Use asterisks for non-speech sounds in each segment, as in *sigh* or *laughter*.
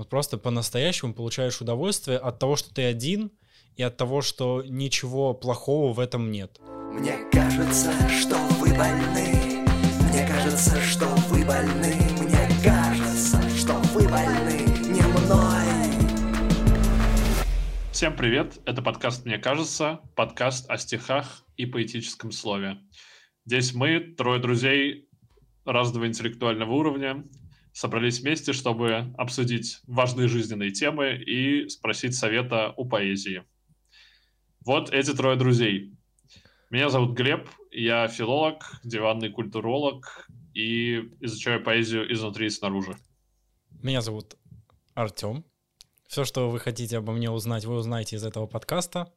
Вот просто по-настоящему получаешь удовольствие от того, что ты один, и от того, что ничего плохого в этом нет. Мне кажется, что вы больны. Мне кажется, что вы больны. Мне кажется, что вы больны не мной. Всем привет, это подкаст «Мне кажется», подкаст о стихах и поэтическом слове. Здесь мы, трое друзей разного интеллектуального уровня, собрались вместе, чтобы обсудить важные жизненные темы и спросить совета у поэзии. Вот эти трое друзей. Меня зовут Глеб, я филолог, диванный культуролог и изучаю поэзию изнутри и снаружи. Меня зовут Артем. Все, что вы хотите обо мне узнать, вы узнаете из этого подкаста.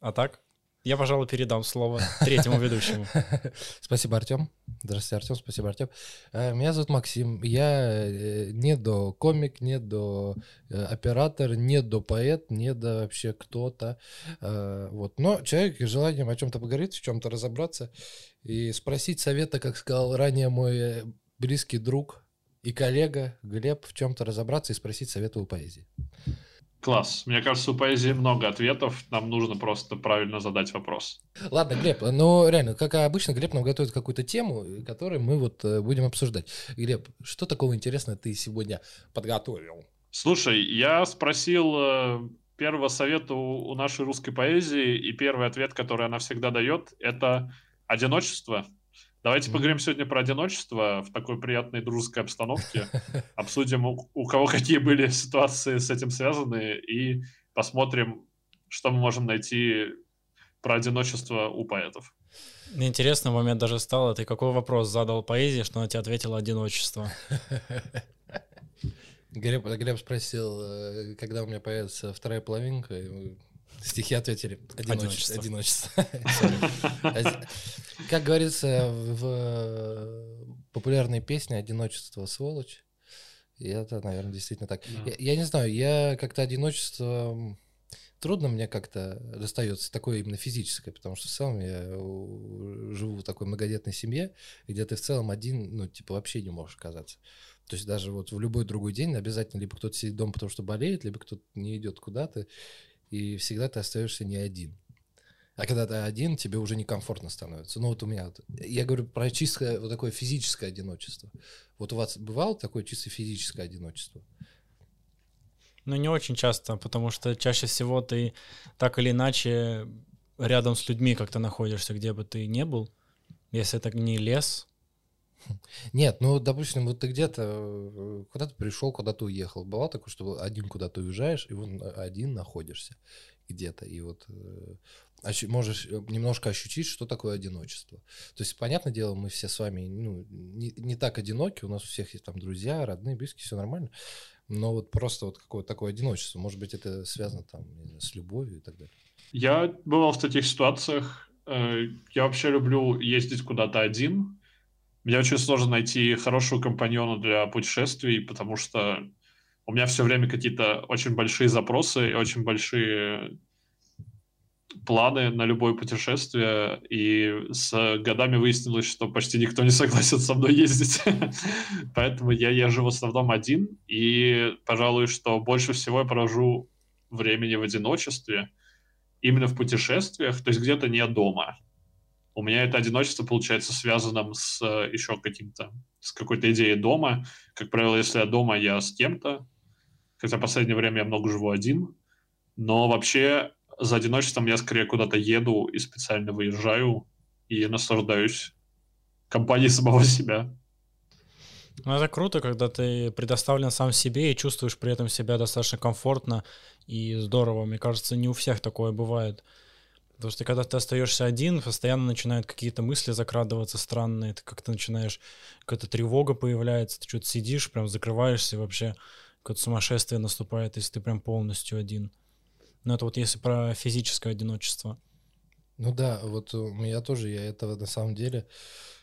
А так, я, пожалуй, передам слово третьему ведущему. *laughs* Спасибо, Артем. Здравствуйте, Артем. Спасибо, Артем. Э, меня зовут Максим. Я э, не до комик, не до э, оператор, не до поэт, не до вообще кто-то. Вот. Но человек с желанием о чем-то поговорить, в чем-то разобраться и спросить совета, как сказал ранее мой близкий друг и коллега Глеб, в чем-то разобраться и спросить совета у поэзии. Класс. Мне кажется, у поэзии много ответов. Нам нужно просто правильно задать вопрос. Ладно, Глеб, ну реально, как обычно, Глеб нам готовит какую-то тему, которую мы вот э, будем обсуждать. Глеб, что такого интересного ты сегодня подготовил? Слушай, я спросил э, первого совета у нашей русской поэзии, и первый ответ, который она всегда дает, это одиночество. Давайте поговорим сегодня про одиночество в такой приятной дружеской обстановке. *laughs* Обсудим, у, у кого какие были ситуации с этим связаны, и посмотрим, что мы можем найти про одиночество у поэтов. Интересный момент даже стало. Ты какой вопрос задал поэзии, что она тебе ответила одиночество? *laughs* Глеб, Глеб спросил, э, когда у меня появится вторая половинка, Стихи ответили. Одиночество. Одиночество. Как говорится в э, популярной песне «Одиночество, сволочь». И это, наверное, действительно так. Я, я не знаю, я как-то одиночество трудно мне как-то достается, такое именно физическое, потому что в целом я живу в такой многодетной семье, где ты в целом один, ну, типа, вообще не можешь оказаться. То есть даже вот в любой другой день обязательно либо кто-то сидит дома, потому что болеет, либо кто-то не идет куда-то и всегда ты остаешься не один. А когда ты один, тебе уже некомфортно становится. Ну вот у меня, я говорю про чистое вот такое физическое одиночество. Вот у вас бывало такое чисто физическое одиночество? Ну не очень часто, потому что чаще всего ты так или иначе рядом с людьми как-то находишься, где бы ты ни был. Если это не лес, *laughs* нет, ну, допустим, вот ты где-то, э, куда-то пришел, куда-то уехал. Бывало такое, что один куда-то уезжаешь, и вот один находишься где-то, и вот э, можешь э, немножко ощутить, что такое одиночество. То есть, понятное дело, мы все с вами ну, не, не так одиноки, у нас у всех есть там друзья, родные, близкие, все нормально, но вот просто вот какое-то такое одиночество, может быть, это связано там с любовью и так далее. Я бывал в таких ситуациях, я вообще люблю ездить куда-то один, мне очень сложно найти хорошего компаньона для путешествий, потому что у меня все время какие-то очень большие запросы и очень большие планы на любое путешествие, и с годами выяснилось, что почти никто не согласен со мной ездить. *laughs* Поэтому я езжу в основном один, и, пожалуй, что больше всего я провожу времени в одиночестве, именно в путешествиях, то есть где-то не дома у меня это одиночество получается связанным с э, еще каким-то, с какой-то идеей дома. Как правило, если я дома, я с кем-то, хотя в последнее время я много живу один, но вообще за одиночеством я скорее куда-то еду и специально выезжаю и наслаждаюсь компанией *laughs* самого себя. Ну, это круто, когда ты предоставлен сам себе и чувствуешь при этом себя достаточно комфортно и здорово. Мне кажется, не у всех такое бывает. Потому что когда ты остаешься один, постоянно начинают какие-то мысли закрадываться странные, ты как-то начинаешь, какая-то тревога появляется, ты что-то сидишь, прям закрываешься, и вообще какое-то сумасшествие наступает, если ты прям полностью один. Но это вот если про физическое одиночество. Ну да, вот у меня тоже, я этого на самом деле,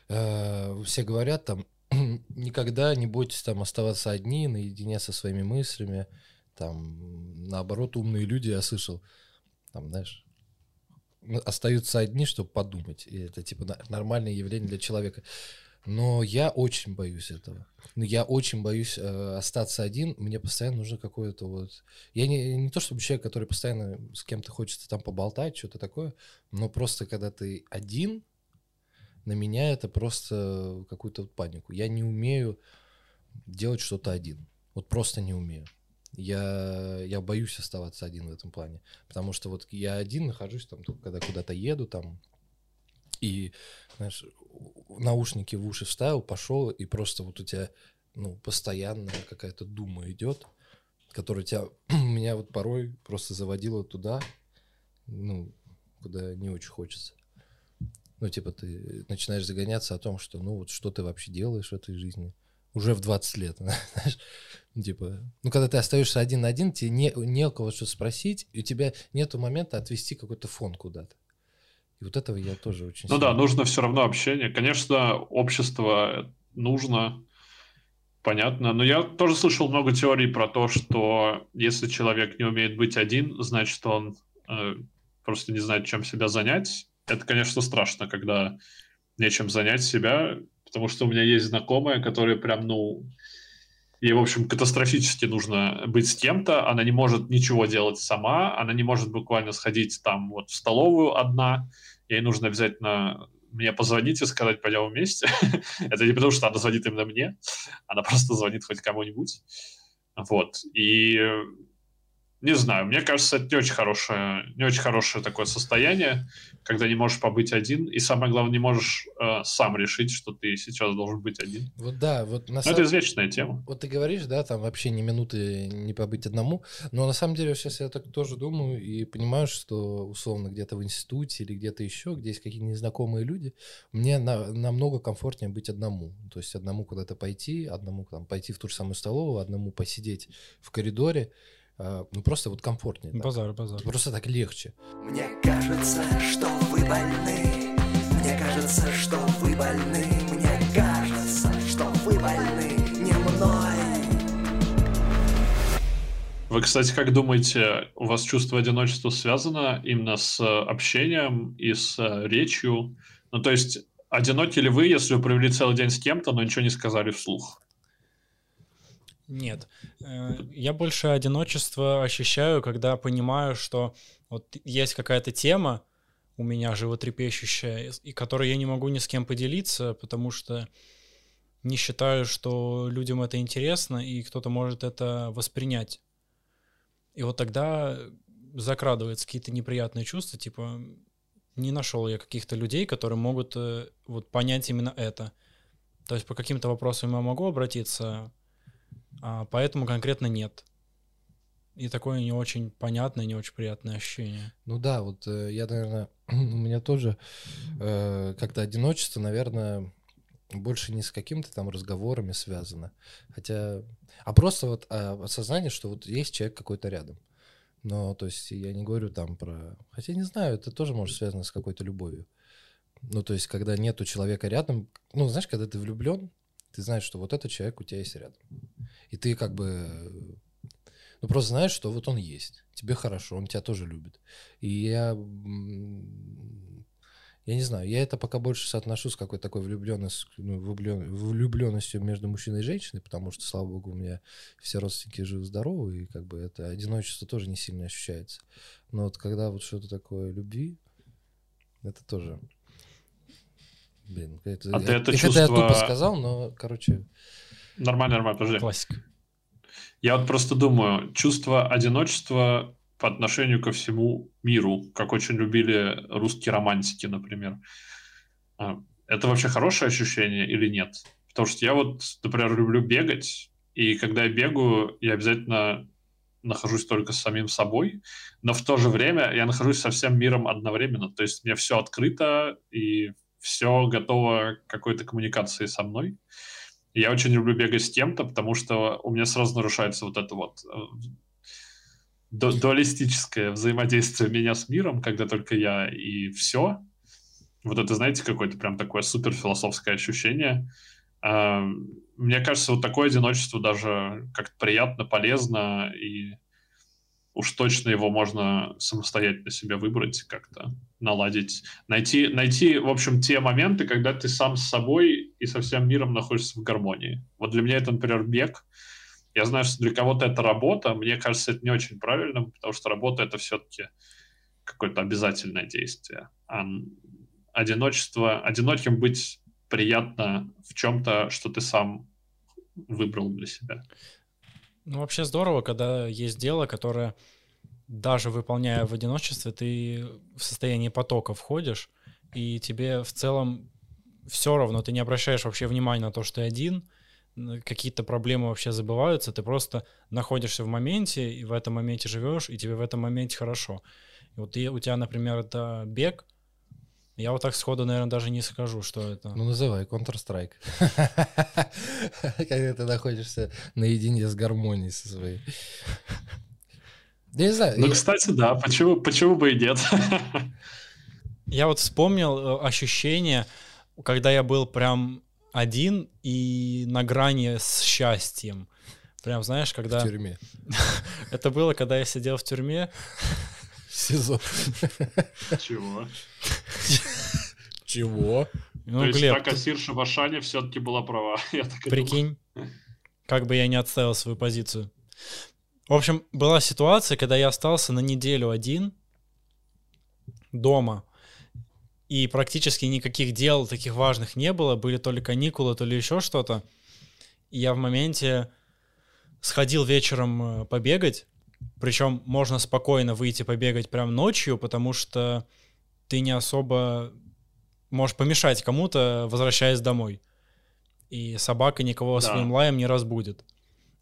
э, все говорят там, *clears throat* никогда не бойтесь там оставаться одни, наедине со своими мыслями, там, наоборот, умные люди, я слышал, там, знаешь, остаются одни, чтобы подумать. И это типа нормальное явление для человека. Но я очень боюсь этого. Ну, я очень боюсь э, остаться один. Мне постоянно нужно какое-то вот... Я не, не то чтобы человек, который постоянно с кем-то хочется там поболтать, что-то такое, но просто когда ты один, на меня это просто какую-то панику. Я не умею делать что-то один. Вот просто не умею. Я, я боюсь оставаться один в этом плане. Потому что вот я один нахожусь там, когда куда-то еду там, и, знаешь, наушники в уши вставил, пошел, и просто вот у тебя, ну, постоянная какая-то дума идет, которая тебя, *clears throat* меня вот порой просто заводила туда, ну, куда не очень хочется. Ну, типа, ты начинаешь загоняться о том, что, ну, вот что ты вообще делаешь в этой жизни, уже в 20 лет, *laughs* знаешь, типа, ну, когда ты остаешься один на один, тебе не, не у кого что спросить, и у тебя нету момента отвести какой-то фон куда-то. И вот этого я тоже очень... Ну да, нужно все равно общение. Конечно, общество нужно, понятно. Но я тоже слышал много теорий про то, что если человек не умеет быть один, значит, он э, просто не знает, чем себя занять. Это, конечно, страшно, когда нечем занять себя, потому что у меня есть знакомая, которая прям, ну, ей, в общем, катастрофически нужно быть с кем-то, она не может ничего делать сама, она не может буквально сходить там вот в столовую одна, ей нужно обязательно мне позвонить и сказать, пойдем вместе. *laughs* Это не потому, что она звонит именно мне, она просто звонит хоть кому-нибудь. Вот. И не знаю, мне кажется, это не очень хорошее, не очень хорошее такое состояние, когда не можешь побыть один, и самое главное, не можешь э, сам решить, что ты сейчас должен быть один. Вот да, вот на самом... Это извечная тема. Вот ты говоришь, да, там вообще ни минуты не побыть одному, но на самом деле сейчас я так тоже думаю и понимаю, что условно где-то в институте или где-то еще, где есть какие-то незнакомые люди, мне на, намного комфортнее быть одному. То есть одному куда-то пойти, одному там пойти в ту же самую столовую, одному посидеть в коридоре, ну просто вот комфортнее. Базар, так. базар. Просто так легче. Мне кажется, что вы больны. Мне кажется, что вы больны. Мне кажется, что вы больны не мной. Вы, кстати, как думаете, у вас чувство одиночества связано именно с общением и с речью? Ну, то есть, одиноки ли вы, если вы провели целый день с кем-то, но ничего не сказали вслух? Нет. Э, я больше одиночество ощущаю, когда понимаю, что вот есть какая-то тема у меня животрепещущая, и которой я не могу ни с кем поделиться, потому что не считаю, что людям это интересно, и кто-то может это воспринять. И вот тогда закрадываются какие-то неприятные чувства, типа не нашел я каких-то людей, которые могут э, вот понять именно это. То есть по каким-то вопросам я могу обратиться, а, поэтому конкретно нет. И такое не очень понятное, не очень приятное ощущение. Ну да, вот э, я, наверное, *clears throat* у меня тоже э, как-то одиночество, наверное, больше не с какими-то там разговорами связано. Хотя, а просто вот а, осознание, что вот есть человек какой-то рядом. Но, то есть, я не говорю там про... Хотя, не знаю, это тоже может связано с какой-то любовью. Ну, то есть, когда нету человека рядом... Ну, знаешь, когда ты влюблен, ты знаешь, что вот этот человек у тебя есть рядом. И ты как бы ну, просто знаешь, что вот он есть. Тебе хорошо, он тебя тоже любит. И я, я не знаю, я это пока больше соотношу с какой-то такой влюбленностью, ну, влюбленностью между мужчиной и женщиной, потому что, слава богу, у меня все родственники живы-здоровы, и как бы это одиночество тоже не сильно ощущается. Но вот когда вот что-то такое любви, это тоже Блин, это, а я, ты это чувство... Это я тупо сказал, но, короче... Нормально, нормально, подожди. Классика. Я вот просто думаю, чувство одиночества по отношению ко всему миру, как очень любили русские романтики, например. А, это вообще хорошее ощущение или нет? Потому что я вот, например, люблю бегать, и когда я бегаю, я обязательно нахожусь только с самим собой, но в то же время я нахожусь со всем миром одновременно. То есть мне все открыто, и все готово к какой-то коммуникации со мной. Я очень люблю бегать с кем-то, потому что у меня сразу нарушается вот это вот э, дуалистическое взаимодействие меня с миром, когда только я и все. Вот это, знаете, какое-то прям такое супер философское ощущение. А, мне кажется, вот такое одиночество даже как-то приятно, полезно, и уж точно его можно самостоятельно себе выбрать как-то наладить, найти, найти, в общем, те моменты, когда ты сам с собой и со всем миром находишься в гармонии. Вот для меня это, например, бег. Я знаю, что для кого-то это работа. Мне кажется, это не очень правильно, потому что работа — это все-таки какое-то обязательное действие. А одиночество, одиноким быть приятно в чем-то, что ты сам выбрал для себя. Ну, вообще здорово, когда есть дело, которое даже выполняя в одиночестве, ты в состояние потока входишь, и тебе в целом все равно, ты не обращаешь вообще внимания на то, что ты один, какие-то проблемы вообще забываются, ты просто находишься в моменте, и в этом моменте живешь, и тебе в этом моменте хорошо. И вот ты, у тебя, например, это бег, я вот так сходу, наверное, даже не скажу, что это. Ну, называй Counter-Strike. *laughs* Когда ты находишься наедине с гармонией со своей. Я не знаю. Ну, кстати, да, почему, почему бы и нет? *laughs* Я вот вспомнил э, ощущение, когда я был прям один и на грани с счастьем. Прям, знаешь, когда... В тюрьме. *laughs* Это было, когда я сидел в тюрьме. СИЗО. Чего? Чего? Ну, То есть Глеб, та кассирша в Ашане все-таки была права. *laughs* Я так Прикинь, как бы я не отставил свою позицию. В общем, была ситуация, когда я остался на неделю один дома, и практически никаких дел таких важных не было, были то ли каникулы, то ли еще что-то. И я в моменте сходил вечером э, побегать, причем можно спокойно выйти побегать прям ночью, потому что ты не особо можешь помешать кому-то, возвращаясь домой. И собака никого да. своим лаем не разбудит.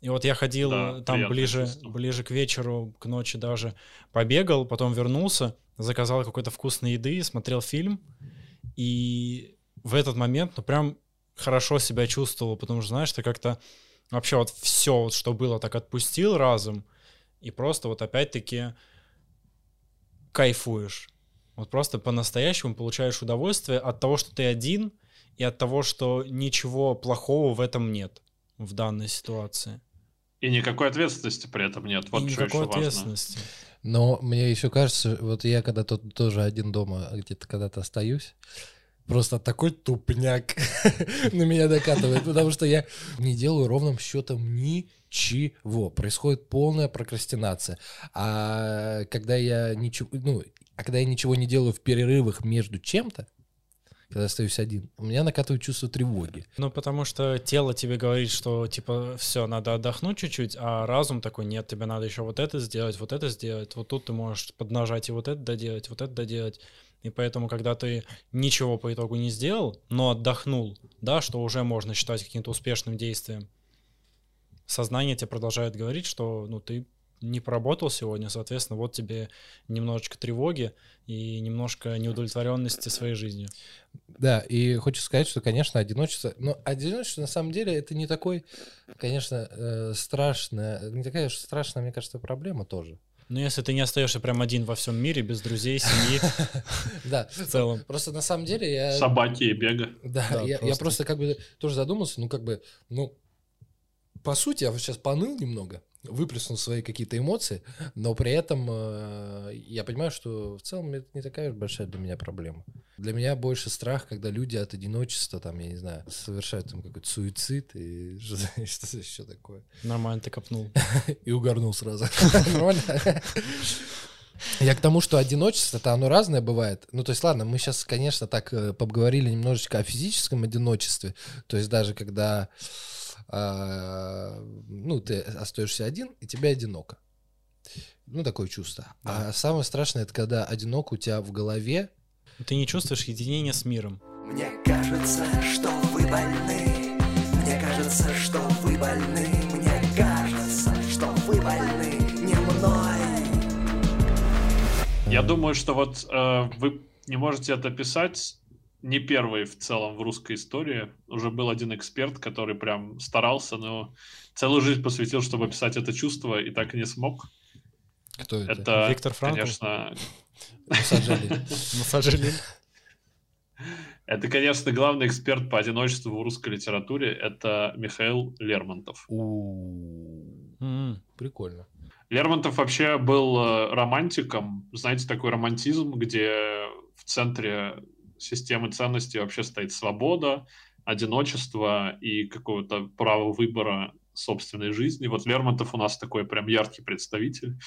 И вот я ходил да, там ближе, ближе к вечеру, к ночи даже, побегал, потом вернулся, заказал какой-то вкусной еды, смотрел фильм, и в этот момент, ну, прям хорошо себя чувствовал, потому что, знаешь, ты как-то вообще вот все, вот, что было, так отпустил разом, и просто вот опять-таки кайфуешь. Вот просто по-настоящему получаешь удовольствие от того, что ты один, и от того, что ничего плохого в этом нет в данной ситуации. И никакой ответственности при этом нет. Вот и что никакой еще ответственности. Важно. Но мне еще кажется, вот я когда тут тоже один дома где-то когда-то остаюсь, просто такой тупняк *laughs* на меня докатывает, потому что я не делаю ровным счетом ничего. Происходит полная прокрастинация. А когда я ничего, ну, а когда я ничего не делаю в перерывах между чем-то, когда остаюсь один, у меня накатывает чувство тревоги. Ну, потому что тело тебе говорит, что, типа, все, надо отдохнуть чуть-чуть, а разум такой, нет, тебе надо еще вот это сделать, вот это сделать, вот тут ты можешь поднажать и вот это доделать, вот это доделать. И поэтому, когда ты ничего по итогу не сделал, но отдохнул, да, что уже можно считать каким-то успешным действием, сознание тебе продолжает говорить, что, ну, ты не поработал сегодня, соответственно, вот тебе немножечко тревоги и немножко неудовлетворенности своей жизнью. Да, и хочу сказать, что, конечно, одиночество, но одиночество на самом деле это не такой, конечно, э, страшная, не такая уж страшная, мне кажется, проблема тоже. Ну, если ты не остаешься прям один во всем мире, без друзей, семьи. *laughs* Да, в целом. Просто на самом деле я... Собаки и бега. Да, я просто как бы тоже задумался, ну, как бы, ну, по сути, я сейчас поныл немного, выплеснул свои какие-то эмоции, но при этом э, я понимаю, что в целом это не такая большая для меня проблема. Для меня больше страх, когда люди от одиночества, там, я не знаю, совершают там какой-то суицид и *laughs* что-то еще такое. Нормально ты копнул. *laughs* И угорнул сразу. *laughs* Нормально? Я к тому, что одиночество-то оно разное бывает. Ну, то есть, ладно, мы сейчас, конечно, так э, поговорили немножечко о физическом одиночестве. То есть, даже когда ну, ты остаешься один, и тебе одиноко. Ну, такое чувство. Да. А самое страшное, это когда одинок у тебя в голове. Ты не чувствуешь единения с миром. Мне кажется, что вы больны. Мне кажется, что вы больны. Мне кажется, что вы больны не мной. Я думаю, что вот э, вы не можете это писать не первый в целом в русской истории. Уже был один эксперт, который прям старался, но целую жизнь посвятил, чтобы описать это чувство, и так и не смог. Кто это? Это, Виктор Франкл? конечно... Мусаджелин. *laughs* Это, конечно, главный эксперт по одиночеству в русской литературе. Это Михаил Лермонтов. Прикольно. Лермонтов вообще был э, романтиком. Знаете, такой романтизм, где в центре системы ценностей вообще стоит свобода, одиночества и какого-то права выбора собственной жизни. Вот Лермонтов у нас такой прям яркий представитель.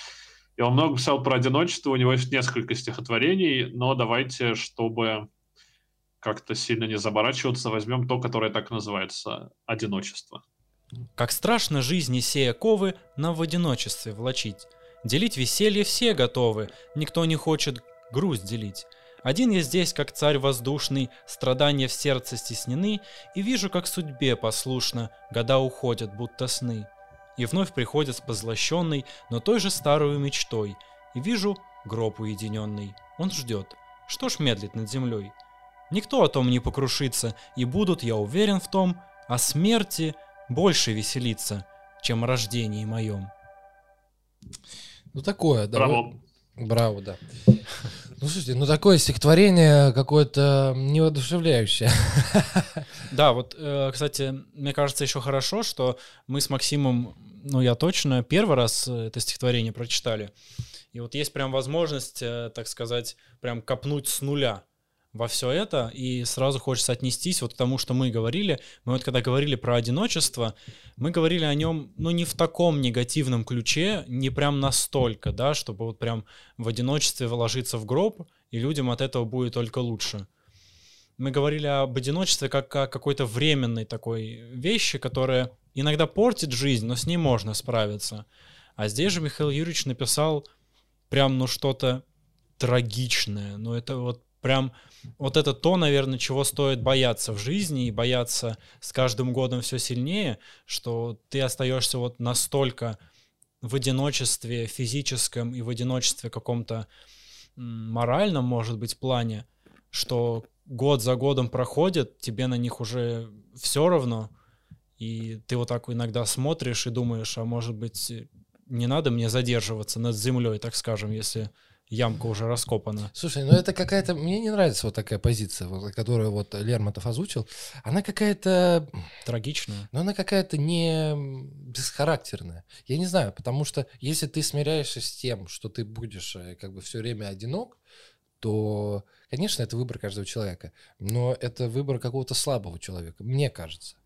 И он много писал про одиночество, у него есть несколько стихотворений, но давайте, чтобы как-то сильно не заморачиваться, возьмем то, которое так называется «Одиночество». Как страшно жизни сея ковы нам в одиночестве влачить. Делить веселье все готовы, никто не хочет грусть делить. Один я здесь, как царь воздушный, страдания в сердце стеснены, и вижу, как судьбе послушно года уходят, будто сны. И вновь приходит с позлощенной, но той же старую мечтой, и вижу гроб уединенный. Он ждет. Что ж медлит над землей? Никто о том не покрушится, и будут, я уверен в том, о смерти больше веселиться, чем о рождении моем. Ну такое, да. Браво. Браво, да. Ну, слушайте, ну такое стихотворение какое-то неодушевляющее. Да, вот, э, кстати, мне кажется еще хорошо, что мы с Максимом, ну я точно, первый раз это стихотворение прочитали. И вот есть прям возможность, э, так сказать, прям копнуть с нуля во все это, и сразу хочется отнестись вот к тому, что мы говорили. Мы вот когда говорили про одиночество, мы говорили о нем, ну, не в таком негативном ключе, не прям настолько, да, чтобы вот прям в одиночестве вложиться в гроб, и людям от этого будет только лучше. Мы говорили об одиночестве как о какой-то временной такой вещи, которая иногда портит жизнь, но с ней можно справиться. А здесь же Михаил Юрьевич написал прям, ну, что-то трагичное. Ну, это вот прям вот это то, наверное, чего стоит бояться в жизни и бояться с каждым годом все сильнее, что ты остаешься вот настолько в одиночестве физическом и в одиночестве каком-то моральном, может быть, плане, что год за годом проходит, тебе на них уже все равно, и ты вот так иногда смотришь и думаешь, а может быть, не надо мне задерживаться над землей, так скажем, если ямка уже раскопана. Слушай, ну это какая-то... Мне не нравится вот такая позиция, вот, которую вот Лермонтов озвучил. Она какая-то... Трагичная. Но она какая-то не бесхарактерная. Я не знаю, потому что если ты смиряешься с тем, что ты будешь э, как бы все время одинок, то, конечно, это выбор каждого человека. Но это выбор какого-то слабого человека, мне кажется.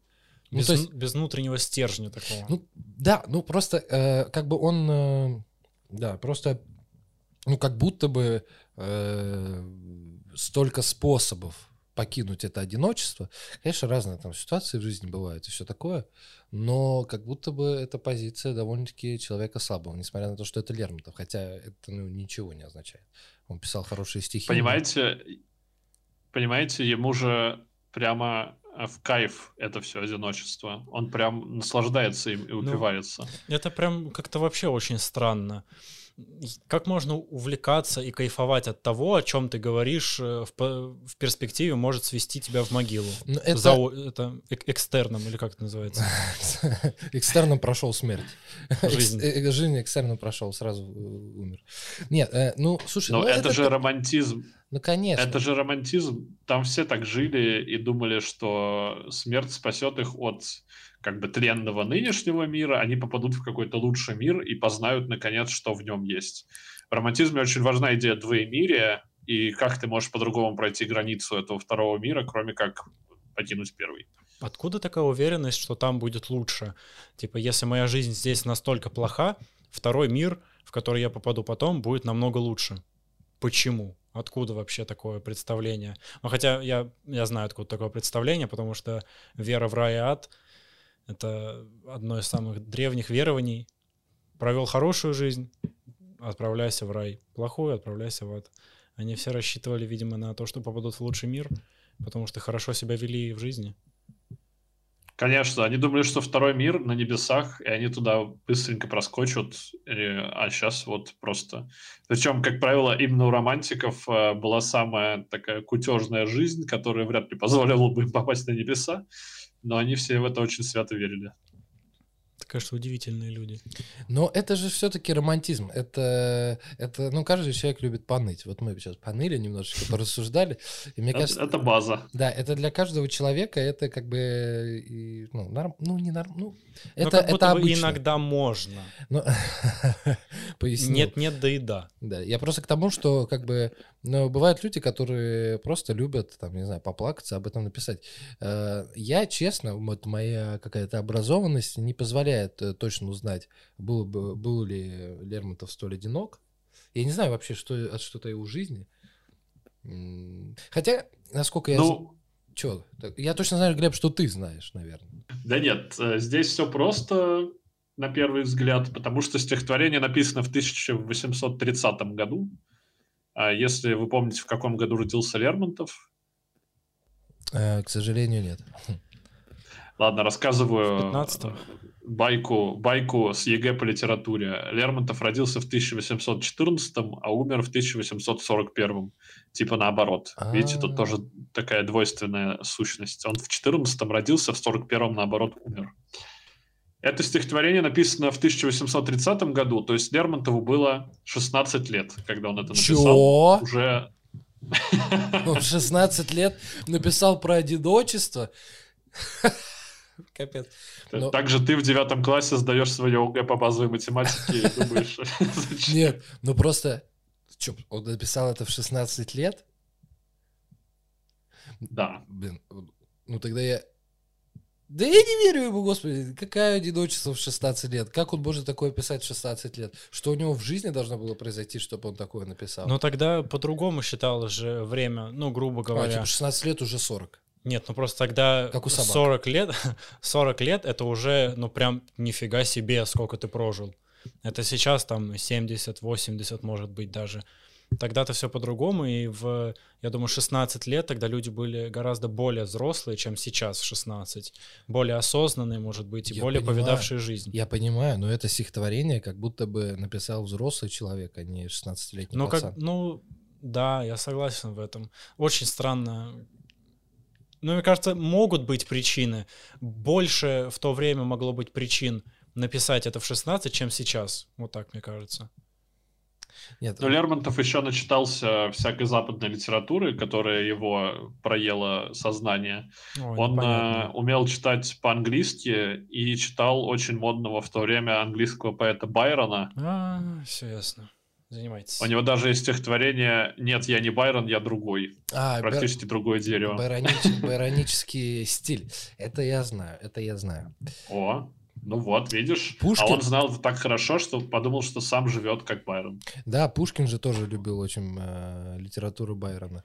Ну, без, есть, без внутреннего стержня такого. Ну, да, ну просто э, как бы он... Э, да, просто ну, как будто бы э, столько способов покинуть это одиночество. Конечно, разные там ситуации в жизни бывают и все такое, но как будто бы эта позиция довольно-таки человека слабого, несмотря на то, что это Лермонтов, хотя это ну, ничего не означает. Он писал хорошие стихи. Понимаете, но... понимаете, ему же прямо в кайф это все одиночество. Он прям наслаждается им и ну, упивается. Ну, это прям как-то вообще очень странно как можно увлекаться и кайфовать от того, о чем ты говоришь э, в, в перспективе может свести тебя в могилу? Ну, это... За, это экстерном, или как это называется? *laughs* Экстерном прошел смерть. *laughs* Жизнь. Э, жизнь экстерном прошел, сразу э, умер. Нет, ну, слушай... Но ну, это же романтизм. Ну, конечно. Это же романтизм. Там все так жили и думали, что смерть спасет их от как бы тренного нынешнего мира, они попадут в какой-то лучший мир и познают, наконец, что в нем есть. В романтизме очень важна идея двоемирия, и как ты можешь по-другому пройти границу этого второго мира, кроме как покинуть первый. Откуда такая уверенность, что там будет лучше? Типа, если моя жизнь здесь настолько плоха, второй мир, в который я попаду потом, будет намного лучше. Почему? Откуда вообще такое представление? Ну, хотя я, я знаю, откуда такое представление, потому что вера в рай и ад — это одно из самых древних верований. Провел хорошую жизнь, отправляйся в рай. Плохую, отправляйся в ад. Они все рассчитывали, видимо, на то, что попадут в лучший мир, потому что хорошо себя вели в жизни. Конечно, они думали, что второй мир на небесах, и они туда быстренько проскочат, а сейчас вот просто... Причем, как правило, именно у романтиков э, была самая такая кутежная жизнь, которая вряд ли позволила бы им попасть на небеса но они все в это очень свято верили. Конечно, удивительные люди. Но это же все-таки романтизм. Это, это, ну, каждый человек любит поныть. Вот мы сейчас поныли немножечко, *laughs* порассуждали. И мне кажется, это, база. Да, это для каждого человека, это как бы, и, ну, норм, ну, не норм, ну, это, как это обычно. иногда можно. Ну. *laughs* Нет, нет, да и да. Да, я просто к тому, что как бы Но бывают люди, которые просто любят, там, не знаю, поплакаться, об этом написать. Э, я, честно, вот моя какая-то образованность не позволяет э, точно узнать, был, бы, был ли Лермонтов столь одинок. Я не знаю вообще, что, что-то его жизни. Хотя, насколько я... Ну, Че? Я точно знаю, Глеб, что ты знаешь, наверное. Да нет, э, здесь все просто на первый взгляд, потому что стихотворение написано в 1830 году. А если вы помните, в каком году родился Лермонтов? Э, к сожалению, нет. Ладно, рассказываю 15 байку, байку с ЕГЭ по литературе. Лермонтов родился в 1814, а умер в 1841. Типа наоборот. Видите, тут А. тоже такая двойственная сущность. Он в 14 родился, в 41 наоборот умер. Это стихотворение написано в 1830 году, то есть Лермонтову было 16 лет, когда он это написал. Чё? Уже Он в 16 лет написал про одиночество. *laughs* Капец. Но- Также ты в девятом классе сдаешь свое ОГЭ по базовой математике и думаешь? *laughs* Нет, ну просто... Чё, он написал это в 16 лет? Да. Блин, ну тогда я... Да я не верю ему, господи, какое одиночество в 16 лет? Как он может такое писать в 16 лет? Что у него в жизни должно было произойти, чтобы он такое написал? Но тогда по-другому считалось же время, ну, грубо а, говоря. типа 16 лет уже 40. Нет, ну просто тогда Как у собак. 40 лет, *laughs* 40 лет это уже, ну прям нифига себе, сколько ты прожил. Это сейчас там 70, 80 может быть даже. Тогда-то все по-другому, и в, я думаю, 16 лет тогда люди были гораздо более взрослые, чем сейчас в 16. Более осознанные, может быть, и Я более понимаю. повидавшие жизнь. Я понимаю, но это стихотворение как будто бы написал взрослый человек, а не 16-летний Ну, пацан. как, ну, да, я согласен в этом. Очень странно. Ну, мне кажется, могут быть причины. Больше в то время могло быть причин написать это в 16, чем сейчас. Вот так, мне кажется. Нет, Но Лермонтов еще начитался всякой западной литературы, которая его проела сознание. Ой, Он э, умел читать по-английски и читал очень модного в то время английского поэта Байрона. А, все ясно. Занимайтесь. У него даже есть стихотворение «Нет, я не Байрон, я другой». а, Практически другое дерево. байронич- байронический стиль. Это я знаю, это я знаю. О, ну вот, видишь. Пушкин- А он знал это так хорошо, что подумал, что сам живет как Байрон. Да, Пушкин же тоже любил очень э, литературу Байрона.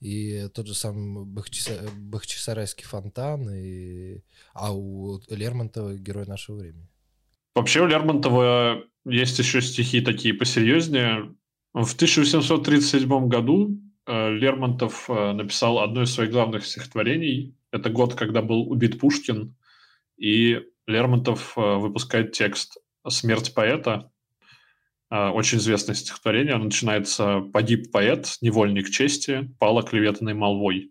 И тот же самый Бахчиса- Бахчисарайский фонтан, и... а у Лермонтова герой нашего времени. Вообще у Лермонтова есть еще стихи такие посерьезнее. В 1837 году э, Лермонтов э, написал одно из своих главных стихотворений. Это год, когда был убит Пушкин, и Лермонтов э, выпускает текст «Смерть поэта». Э, Очень известное стихотворение. Оно начинается «Погиб поэт, невольник чести, пал оклеветанный молвой».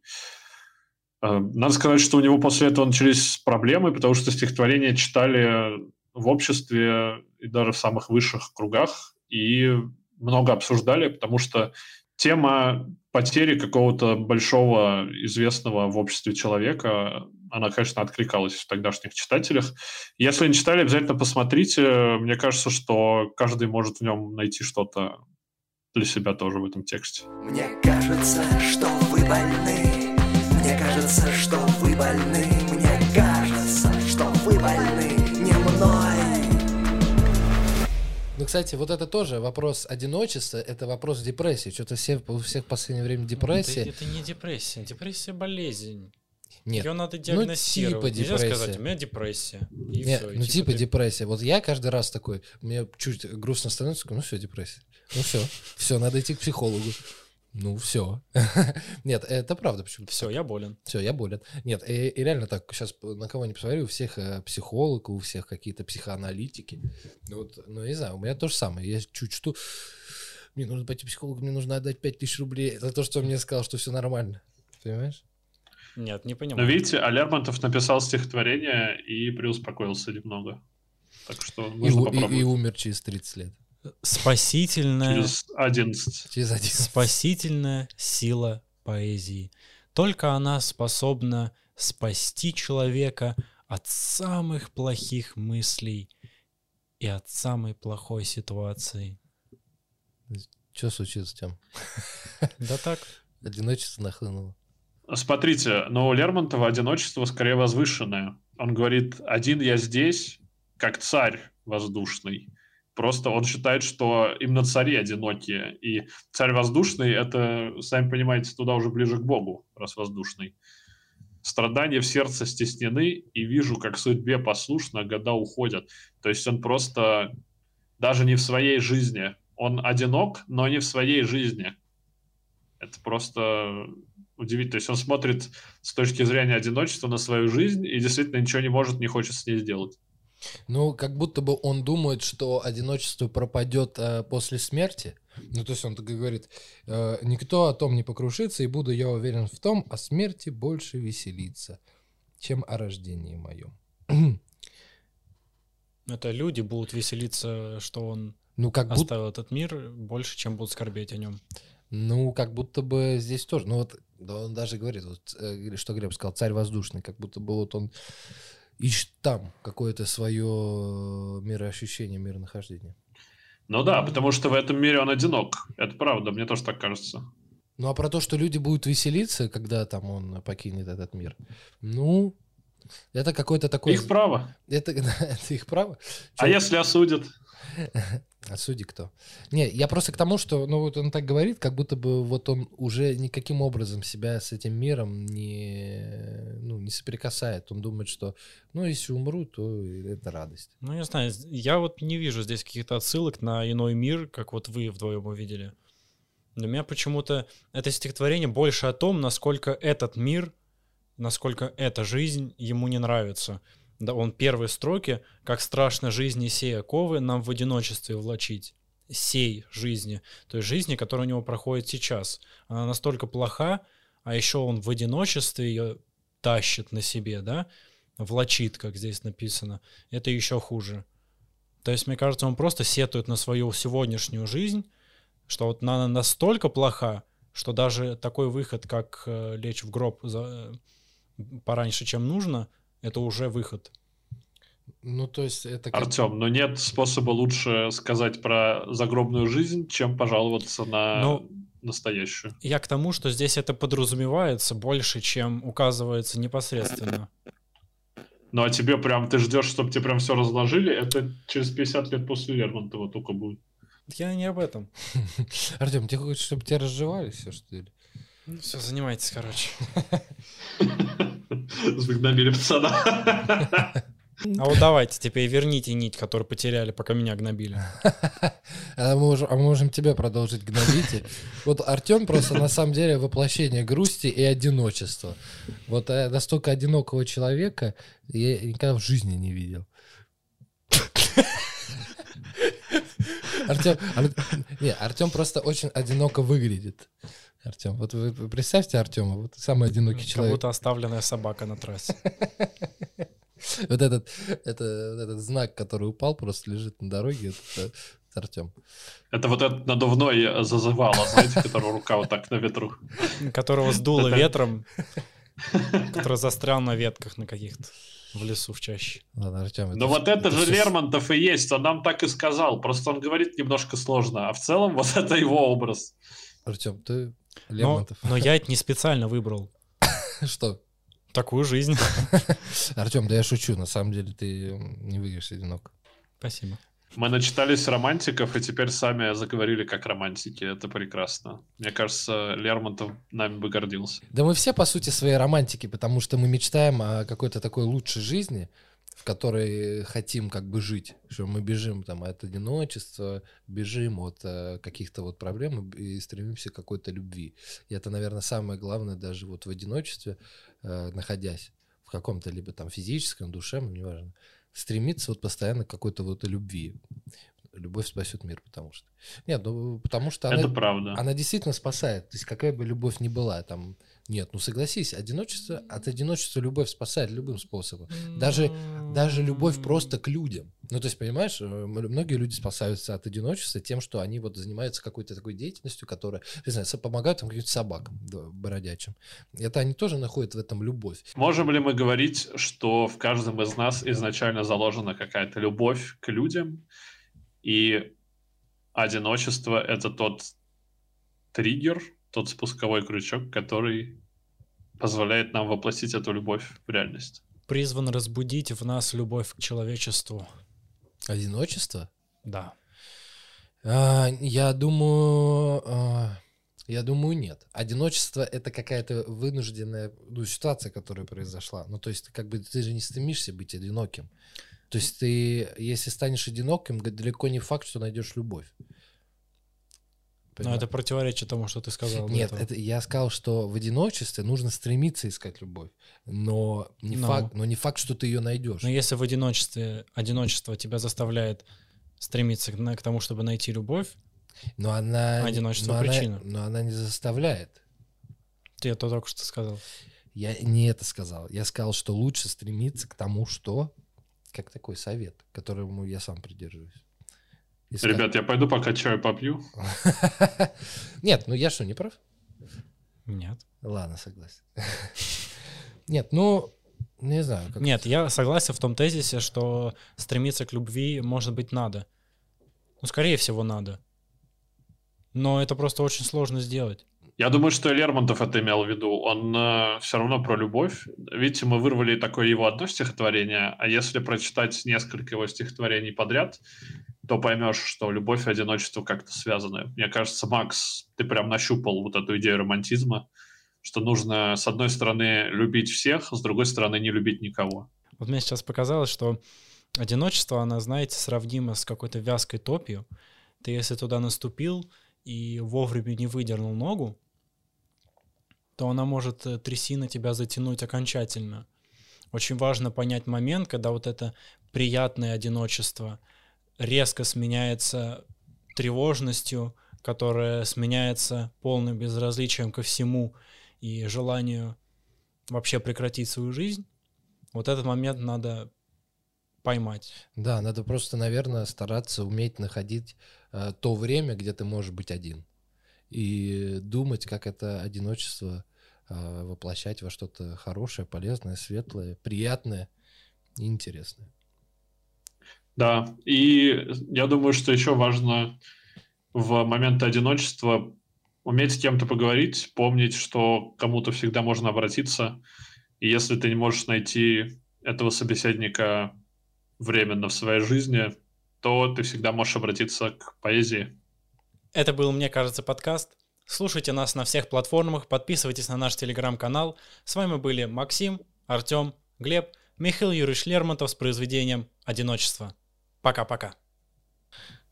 Э, Надо сказать, что у него после этого начались проблемы, потому что стихотворение читали в обществе и даже в самых высших кругах и много обсуждали, потому что тема потери какого-то большого известного в обществе человека, она, конечно, откликалась в тогдашних читателях. Если не читали, обязательно посмотрите. Мне кажется, что каждый может в нем найти что-то для себя тоже в этом тексте. Мне кажется, что вы больны Мне кажется, что вы больны Мне кажется, что вы больны Не мной кстати, вот это тоже вопрос одиночества, это вопрос депрессии. Что-то все, у всех в последнее время депрессия. Это, это не депрессия. Депрессия болезнь. Нет, Ее надо ну, диагностировать. типа Нельзя депрессия. сказать, у меня депрессия. И Нет, всё, и ну типа ты- депрессия. Вот я каждый раз такой, мне чуть грустно становится, ну все, депрессия. Ну все, все, надо идти к психологу. Ну все. *laughs* Нет, это правда почему-то. Все, я болен. Все, я болен. Нет, и, и реально так, сейчас на кого не посмотрю, у всех э, психолог, у всех какие-то психоаналитики. Ну, вот, ну, не знаю, у меня то же самое. Я чуть что... Мне нужно пойти к психологу, мне нужно отдать 5000 рублей за то, что он мне сказал, что все нормально. Понимаешь? Нет, не Но понимаю. видите, а Лермонтов написал стихотворение и преуспокоился немного. Так что И, можно и- попробовать. и умер через 30 лет. Спасительная, Через 11. Через один. спасительная сила поэзии. Только она способна спасти человека от самых плохих мыслей и от самой плохой ситуации. Что случилось, Тем? Да так. Одиночество нахлынуло. Смотрите, но у Лермонтова одиночество скорее возвышенное. Он говорит, один я здесь, как царь воздушный. Просто он считает, что именно цари одинокие. И царь воздушный, это, сами понимаете, туда уже ближе к Богу, раз воздушный. Страдания в сердце стеснены, и вижу, как судьбе послушно года уходят. То есть он просто даже не в своей жизни. Он одинок, но не в своей жизни. Это просто удивительно. То есть он смотрит с точки зрения одиночества на свою жизнь и действительно ничего не может, не хочет с ней сделать. Ну, как будто бы он думает, что одиночество пропадет э, после смерти. Ну, то есть он так говорит, э, никто о том не покрушится, и буду я уверен в том, о смерти больше веселиться, чем о рождении моем. *clears throat* Это люди будут веселиться, что он ну, как оставил будто... этот мир, больше, чем будут скорбеть о нем. Ну, как будто бы здесь тоже. Ну, вот да он даже говорит, вот, э, что Глеб сказал, царь воздушный, как будто бы вот он ищет там какое-то свое мироощущение, миронахождение. Ну да, потому что в этом мире он одинок. Это правда, мне тоже так кажется. Ну а про то, что люди будут веселиться, когда там он покинет этот мир, ну, это какой-то такой... Их право. Это, *laughs* это их право. А если осудят? А судьи кто? Не, я просто к тому, что, ну вот он так говорит, как будто бы вот он уже никаким образом себя с этим миром не, ну, не соприкасает. Он думает, что, ну, если умру, то это радость. Ну, я знаю, я вот не вижу здесь каких-то отсылок на иной мир, как вот вы вдвоем увидели. Для меня почему-то это стихотворение больше о том, насколько этот мир, насколько эта жизнь ему не нравится. Да, он первые строки, как страшно жизни сей оковы нам в одиночестве влачить сей жизни, той жизни, которая у него проходит сейчас. Она настолько плоха, а еще он в одиночестве ее тащит на себе, да, влачит, как здесь написано. Это еще хуже. То есть, мне кажется, он просто сетует на свою сегодняшнюю жизнь, что вот она настолько плоха, что даже такой выход, как э, лечь в гроб за, пораньше, чем нужно, это уже выход. Ну, то есть это... Артем, но нет способа лучше сказать про загробную жизнь, чем пожаловаться на ну, настоящую. Я к тому, что здесь это подразумевается больше, чем указывается непосредственно. Ну, а тебе прям, ты ждешь, чтобы тебе прям все разложили, это через 50 лет после Лермонтова только будет. Я не об этом. *laughs* Артем, ты хочешь, чтобы тебя разжевали все, что ли? Ну, все, занимайтесь, короче. *laughs* Загнобили пацана. А вот давайте теперь верните нить, которую потеряли, пока меня гнобили. А мы, можем, а мы можем тебя продолжить гнобить. Вот Артем просто на самом деле воплощение грусти и одиночества. Вот э, настолько одинокого человека я никогда в жизни не видел. Артем, не, Артем просто очень одиноко выглядит. Артем, вот вы представьте Артема, вот самый одинокий человек. Как будто оставленная собака на трассе. *laughs* Вот этот, это, этот знак, который упал, просто лежит на дороге, это, это Артем. Это вот этот надувной зазывало, знаете, который рука вот так на ветру. Которого сдуло ветром, *laughs* который застрял на ветках на каких-то в лесу в чаще. Ладно, Артем, Но вот это, же Лермонтов и есть, он нам так и сказал, просто он говорит немножко сложно, а в целом вот *laughs* это его образ. Артем, ты Лермонтов. Но, но я это не специально выбрал. *laughs* Что? Такую жизнь. *laughs* Артем, да я шучу, на самом деле ты не выиграешь одинок. Спасибо. Мы начитались романтиков, и теперь сами заговорили как романтики. Это прекрасно. Мне кажется, Лермонтов нами бы гордился. Да мы все, по сути, свои романтики, потому что мы мечтаем о какой-то такой лучшей жизни, в которой хотим как бы жить, что мы бежим там от одиночества, бежим от э, каких-то вот проблем и стремимся к какой-то любви. И это, наверное, самое главное даже вот в одиночестве, э, находясь в каком-то либо там физическом, душевном, неважно, стремиться вот постоянно к какой-то вот любви. Любовь спасет мир, потому что. Нет, ну потому что она, правда. она действительно спасает. То есть какая бы любовь ни была, там нет, ну согласись, одиночество, от одиночества любовь спасает любым способом. Даже, даже любовь просто к людям. Ну, то есть, понимаешь, э, многие люди спасаются от одиночества тем, что они вот занимаются какой-то такой деятельностью, которая, не знаю, помогают там каким-то собакам бородячим. Это они тоже находят в этом любовь. Можем ли мы говорить, что в каждом из нас изначально заложена какая-то любовь к людям, и одиночество — это тот триггер, тот спусковой крючок, который позволяет нам воплотить эту любовь в реальность. Призван разбудить в нас любовь к человечеству. Одиночество? Да. А, я думаю, а, я думаю, нет. Одиночество это какая-то вынужденная ну, ситуация, которая произошла. Ну, то есть, как бы ты же не стремишься быть одиноким. То есть ты, если станешь одиноким, далеко не факт, что найдешь любовь. Но это противоречит тому, что ты сказал. Нет, это я сказал, что в одиночестве нужно стремиться искать любовь, но не но. факт, но не факт, что ты ее найдешь. Но если в одиночестве одиночество тебя заставляет стремиться к, к тому, чтобы найти любовь, но она одиночество но причина. Она, но она не заставляет. Ты это только что сказал. Я не это сказал. Я сказал, что лучше стремиться к тому, что как такой совет, которому я сам придерживаюсь. Искать. Ребят, я пойду пока чаю попью. *laughs* Нет, ну я что, не прав? Нет. Ладно, согласен. *laughs* Нет, ну, не знаю. Как Нет, я согласен в том тезисе, что стремиться к любви, может быть, надо. Ну, скорее всего, надо. Но это просто очень сложно сделать. Я думаю, что Лермонтов это имел в виду. Он э, все равно про любовь. Видите, мы вырвали такое его одно стихотворение, а если прочитать несколько его стихотворений подряд, то поймешь, что любовь и одиночество как-то связаны. Мне кажется, Макс, ты прям нащупал вот эту идею романтизма, что нужно, с одной стороны, любить всех, с другой стороны, не любить никого. Вот мне сейчас показалось, что одиночество, оно, знаете, сравнимо с какой-то вязкой топью. Ты если туда наступил и вовремя не выдернул ногу, то она может э, трясина тебя затянуть окончательно. Очень важно понять момент, когда вот это приятное одиночество — резко сменяется тревожностью, которая сменяется полным безразличием ко всему и желанию вообще прекратить свою жизнь, вот этот момент надо поймать. Да, надо просто, наверное, стараться уметь находить э, то время, где ты можешь быть один. И думать, как это одиночество э, воплощать во что-то хорошее, полезное, светлое, приятное и интересное. Да, и я думаю, что еще важно в моменты одиночества уметь с кем-то поговорить, помнить, что кому-то всегда можно обратиться. И если ты не можешь найти этого собеседника временно в своей жизни, то ты всегда можешь обратиться к поэзии. Это был, мне кажется, подкаст. Слушайте нас на всех платформах, подписывайтесь на наш телеграм-канал. С вами были Максим, Артем, Глеб, Михаил Юрьевич Лермонтов с произведением «Одиночество». Пока-пока.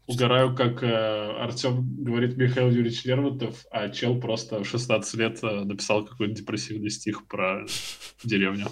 Угораю, как э, Артем говорит Михаил Юрьевич Лермонтов, а чел просто в 16 лет э, написал какой-нибудь депрессивный стих про деревню.